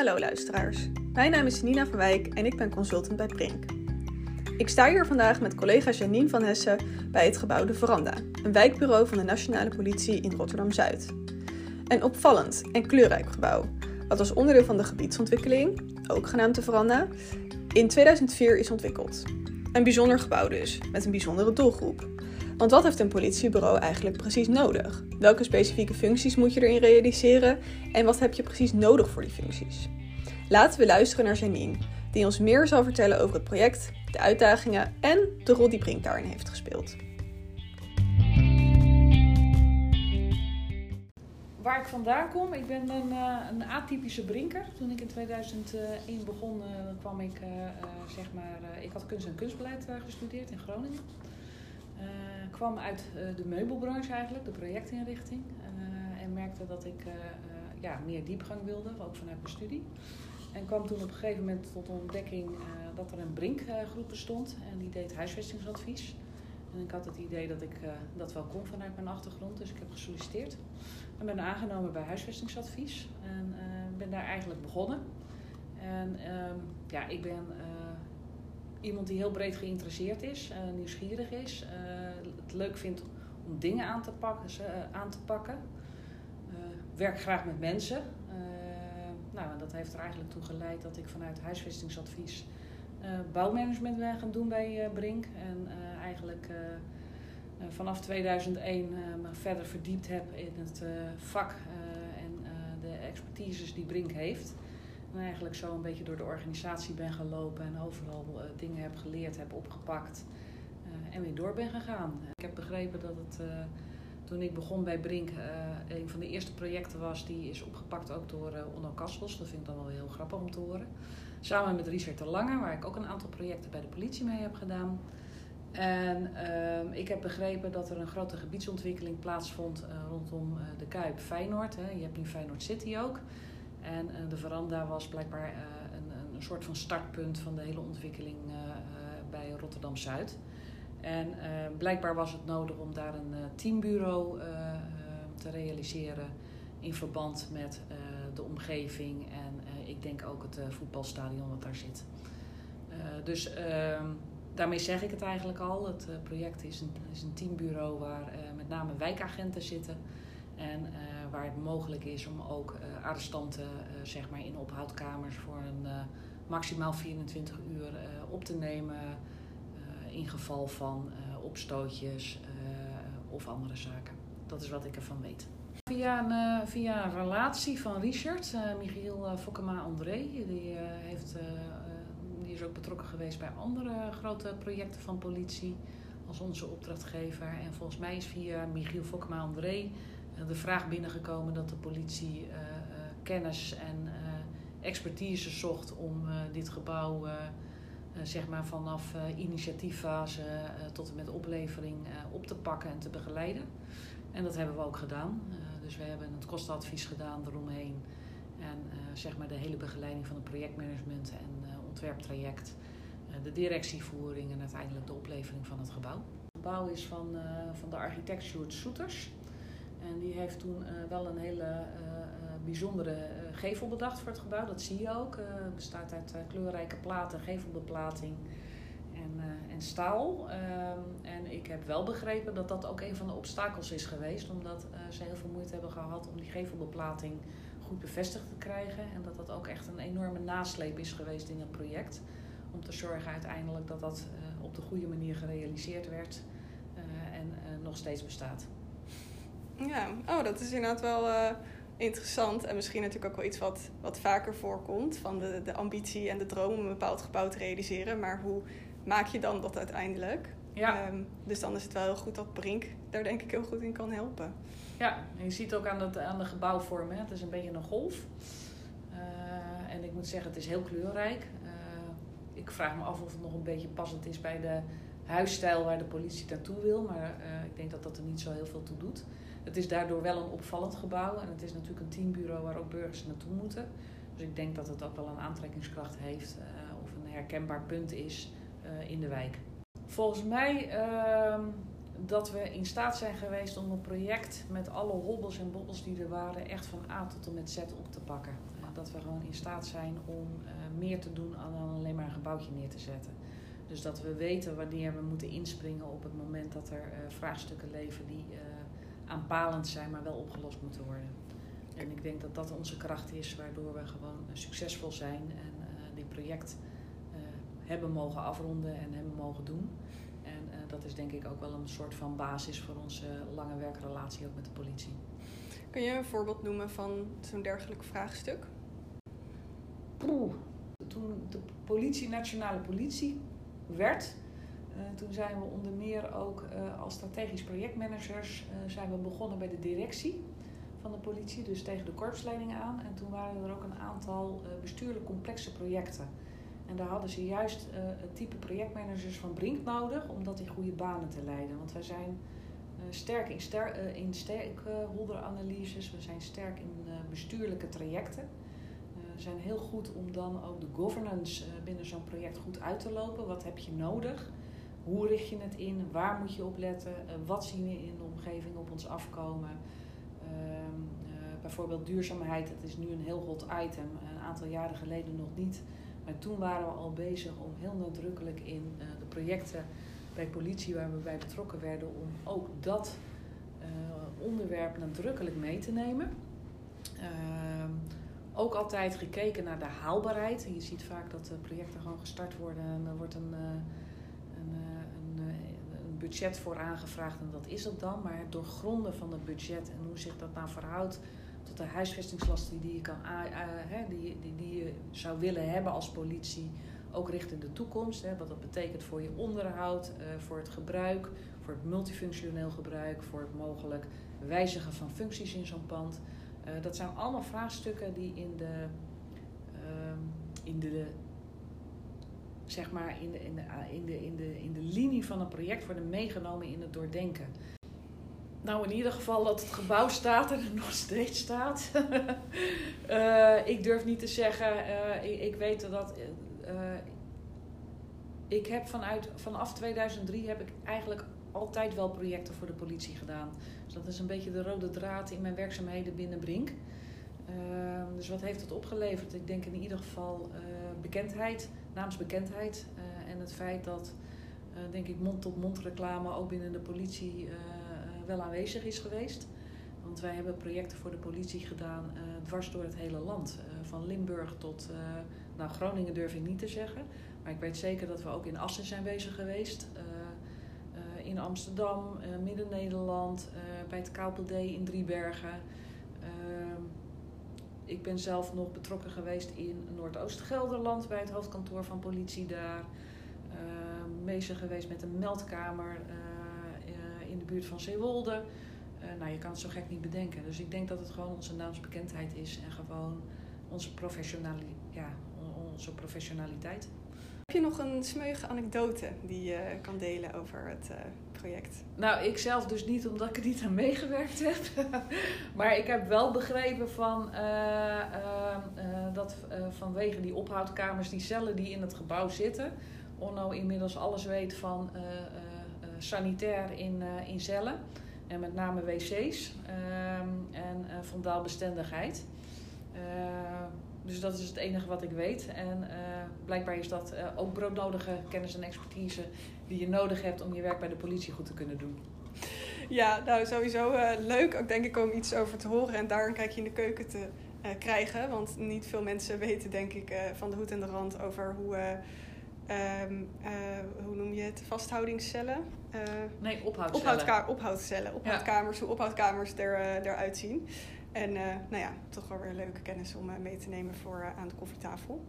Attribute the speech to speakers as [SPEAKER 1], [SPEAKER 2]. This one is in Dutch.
[SPEAKER 1] Hallo luisteraars. Mijn naam is Nina van Wijk en ik ben consultant bij Brink. Ik sta hier vandaag met collega Janine van Hessen bij het gebouw De Veranda, een wijkbureau van de Nationale Politie in Rotterdam-Zuid. Een opvallend en kleurrijk gebouw, wat als onderdeel van de gebiedsontwikkeling, ook genaamd De Veranda, in 2004 is ontwikkeld. Een bijzonder gebouw dus, met een bijzondere doelgroep. Want wat heeft een politiebureau eigenlijk precies nodig? Welke specifieke functies moet je erin realiseren en wat heb je precies nodig voor die functies? Laten we luisteren naar Janine, die ons meer zal vertellen over het project, de uitdagingen en de rol die Brink daarin heeft gespeeld.
[SPEAKER 2] Waar ik vandaan kom, ik ben een, uh, een atypische brinker. Toen ik in 2001 begon, uh, kwam ik, uh, zeg maar, ik had kunst en kunstbeleid gestudeerd in Groningen. Kwam uit de meubelbranche eigenlijk, de projectinrichting. en merkte dat ik ja, meer diepgang wilde, ook vanuit mijn studie. En kwam toen op een gegeven moment tot de ontdekking dat er een brinkgroep bestond. En die deed huisvestingsadvies. En ik had het idee dat ik dat wel kon vanuit mijn achtergrond, dus ik heb gesolliciteerd. Ik ben aangenomen bij huisvestingsadvies en ben daar eigenlijk begonnen. En uh, ja, ik ben iemand die heel breed geïnteresseerd is, nieuwsgierig is, het leuk vindt om dingen aan te pakken. aan te pakken. werk graag met mensen. nou, dat heeft er eigenlijk toe geleid dat ik vanuit huisvestingsadvies bouwmanagement ben gaan doen bij Brink. En eigenlijk eh, vanaf 2001 eh, me verder verdiept heb in het eh, vak en de expertises die Brink heeft. En eigenlijk zo een beetje door de organisatie ben gelopen en overal dingen heb geleerd, heb opgepakt en weer door ben gegaan. Ik heb begrepen dat het toen ik begon bij Brink, een van de eerste projecten was, die is opgepakt ook door Onno Kassels. Dat vind ik dan wel heel grappig om te horen. Samen met Richard de Lange, waar ik ook een aantal projecten bij de politie mee heb gedaan. En uh, ik heb begrepen dat er een grote gebiedsontwikkeling plaatsvond rondom de Kuip Feyenoord. Hè. Je hebt nu Feyenoord City ook. En uh, de veranda was blijkbaar een, een, soort van startpunt van de hele ontwikkeling bij Rotterdam Zuid. En blijkbaar was het nodig om daar een teambureau te realiseren in verband met de omgeving en ik denk ook het voetbalstadion wat daar zit. dus ehm, daarmee zeg ik het eigenlijk al. Het project is een, is een teambureau waar met name wijkagenten zitten. En waar het mogelijk is om ook arrestanten zeg maar in ophoudkamers voor een maximaal 24 uur op te nemen. in geval van opstootjes of andere zaken. Dat is wat ik ervan weet. Via een, via een relatie van Richard, Michiel Fokkema-André, die heeft die is ook betrokken geweest bij andere grote projecten van politie als onze opdrachtgever. En volgens mij is via Michiel Fokma André eh, de vraag binnengekomen dat de politie uh, kennis en expertise zocht om dit gebouw zeg maar vanaf initiatieffase tot en met oplevering op te pakken en te begeleiden. En dat hebben we ook gedaan. dus we hebben het kostenadvies gedaan eromheen. En zeg maar de hele begeleiding van het projectmanagement en ontwerptraject, eh, de directievoering en uiteindelijk de oplevering van het gebouw. Het gebouw is van, eh, van de architect Sjoerd Soeters. En die heeft toen eh, wel een hele bijzondere gevel bedacht voor het gebouw. Dat zie je ook. Het bestaat uit kleurrijke platen, gevelbeplating en, en staal. Ehm, en ik heb wel begrepen dat dat ook een van de obstakels is geweest. Omdat ze heel veel moeite hebben gehad om die gevelbeplating goed bevestigd te krijgen. En dat dat ook echt een enorme nasleep is geweest in het project. Om te zorgen uiteindelijk dat dat op de goede manier gerealiseerd werd en nog steeds bestaat.
[SPEAKER 1] Ja, oh, dat is inderdaad wel interessant. En misschien natuurlijk ook wel iets wat, wat vaker voorkomt. Van de, de ambitie en de droom om een bepaald gebouw te realiseren. Maar hoe maak je dan dat uiteindelijk? Ja. Um, dus dan is het wel heel goed dat Brink daar denk ik heel goed in kan helpen.
[SPEAKER 2] Ja, en je ziet ook aan, het, aan de gebouwvorm, hè, het is een beetje een golf. Uh, en ik moet zeggen, het is heel kleurrijk. Uh, ik vraag me af of het nog een beetje passend is bij de huisstijl waar de politie naartoe wil. Maar uh, ik denk dat dat er niet zo heel veel toe doet. Het is daardoor wel een opvallend gebouw. En het is natuurlijk een teambureau waar ook burgers naartoe moeten. Dus ik denk dat het ook wel een aantrekkingskracht heeft. of een herkenbaar punt is in de wijk. Volgens mij ehm, dat we in staat zijn geweest om een project met alle hobbels en bobbels die er waren, echt van A tot en met Z op te pakken. dat we gewoon in staat zijn om meer te doen dan alleen maar een gebouwtje neer te zetten. Dus dat we weten wanneer we moeten inspringen op het moment dat er vraagstukken leven die aanpalend zijn, maar wel opgelost moeten worden. En ik denk dat dat onze kracht is, waardoor we gewoon succesvol zijn en dit project hebben mogen afronden en hebben mogen doen. En uh, dat is denk ik ook wel een soort van basis voor onze lange werkrelatie ook met de politie.
[SPEAKER 1] Kun je een voorbeeld noemen van zo'n dergelijk vraagstuk?
[SPEAKER 2] Poeh. Toen de politie, nationale politie werd, uh, toen zijn we onder meer ook uh, als strategisch projectmanagers zijn we begonnen bij de directie van de politie, dus tegen de korpsleiding aan. En toen waren er ook een aantal bestuurlijk complexe projecten. En daar hadden ze juist het type projectmanagers van Brink nodig om dat in goede banen te leiden. Want wij zijn sterk in, ster in stakeholderanalyses, we zijn sterk in bestuurlijke trajecten. Zijn heel goed om dan ook de governance binnen zo'n project goed uit te lopen. Wat heb je nodig? Hoe richt je het in? Waar moet je op letten? wat zien we in de omgeving op ons afkomen? Ehm, bijvoorbeeld duurzaamheid, dat is nu een heel hot item. Een aantal jaren geleden nog niet. Maar toen waren we al bezig om heel nadrukkelijk in de projecten bij politie waar we bij betrokken werden, om ook dat onderwerp nadrukkelijk mee te nemen. Uh, ook altijd gekeken naar de haalbaarheid. Je ziet vaak dat projecten gewoon gestart worden en er wordt een, een, een, een, budget voor aangevraagd en dat is het dan. Maar het doorgronden van het budget en hoe zich dat nou verhoudt tot de huisvestingslasten die je, kan, die, die, die je zou willen hebben als politie, ook richting de toekomst. Hè, wat dat betekent voor je onderhoud, voor het gebruik, voor het multifunctioneel gebruik, voor het mogelijk wijzigen van functies in zo'n pand. Uh, dat zijn allemaal vraagstukken die in de, uh, in de zeg maar in de, in, de, in, de, in, de, in de linie van een project worden meegenomen in het doordenken. Nou, in ieder geval dat het gebouw staat en er nog steeds staat. uh, ik durf niet te zeggen, ik, weet dat. Ik heb vanuit, vanaf 2003 heb ik eigenlijk altijd wel projecten voor de politie gedaan. Dus dat is een beetje de rode draad in mijn werkzaamheden binnen Brink. dus wat heeft het opgeleverd? Ik denk in ieder geval bekendheid, naamsbekendheid. en het feit dat, denk ik, mond-tot-mond -mond reclame ook binnen de politie wel aanwezig is geweest. Want wij hebben projecten voor de politie gedaan uh, dwars door het hele land. Uh, van Limburg tot, uh, nou Groningen durf ik niet te zeggen. Maar ik weet zeker dat we ook in Assen zijn bezig geweest. In Amsterdam, Midden-Nederland, bij het KPD in Driebergen. Ehm, ik ben zelf nog betrokken geweest in Noordoost-Gelderland bij het hoofdkantoor van politie daar. Ehm, bezig geweest met een meldkamer in de buurt van Zeewolde. Nou, je kan het zo gek niet bedenken. Dus ik denk dat het gewoon onze naamsbekendheid is en gewoon onze, ja, onze professionaliteit.
[SPEAKER 1] Heb je nog een smeuïge anekdote die je kan delen over het uh, project?
[SPEAKER 2] Nou, ik zelf dus niet, omdat ik er niet aan meegewerkt heb. maar ik heb wel begrepen van, uh, dat vanwege die ophoudkamers, die cellen die in het gebouw zitten, Onno inmiddels alles weet van sanitair in, in cellen. En met name wc's ehm, en uh, vandaalbestendigheid. Dus dat is het enige wat ik weet. En blijkbaar is dat ook broodnodige kennis en expertise die je nodig hebt om je werk bij de politie goed te kunnen doen.
[SPEAKER 1] Ja, nou sowieso leuk ook denk ik om iets over te horen en daar een kijkje in de keuken te krijgen. Want niet veel mensen weten denk ik van de hoed en de rand over hoe Um, uh, hoe noem je het? Vasthoudingscellen?
[SPEAKER 2] Nee, ophoudcellen. Ophoudka
[SPEAKER 1] ophoudcellen. Ophoudkamers, hoe ophoudkamers er, eruit zien. En nou ja, toch wel weer leuke kennis om mee te nemen voor aan de koffietafel.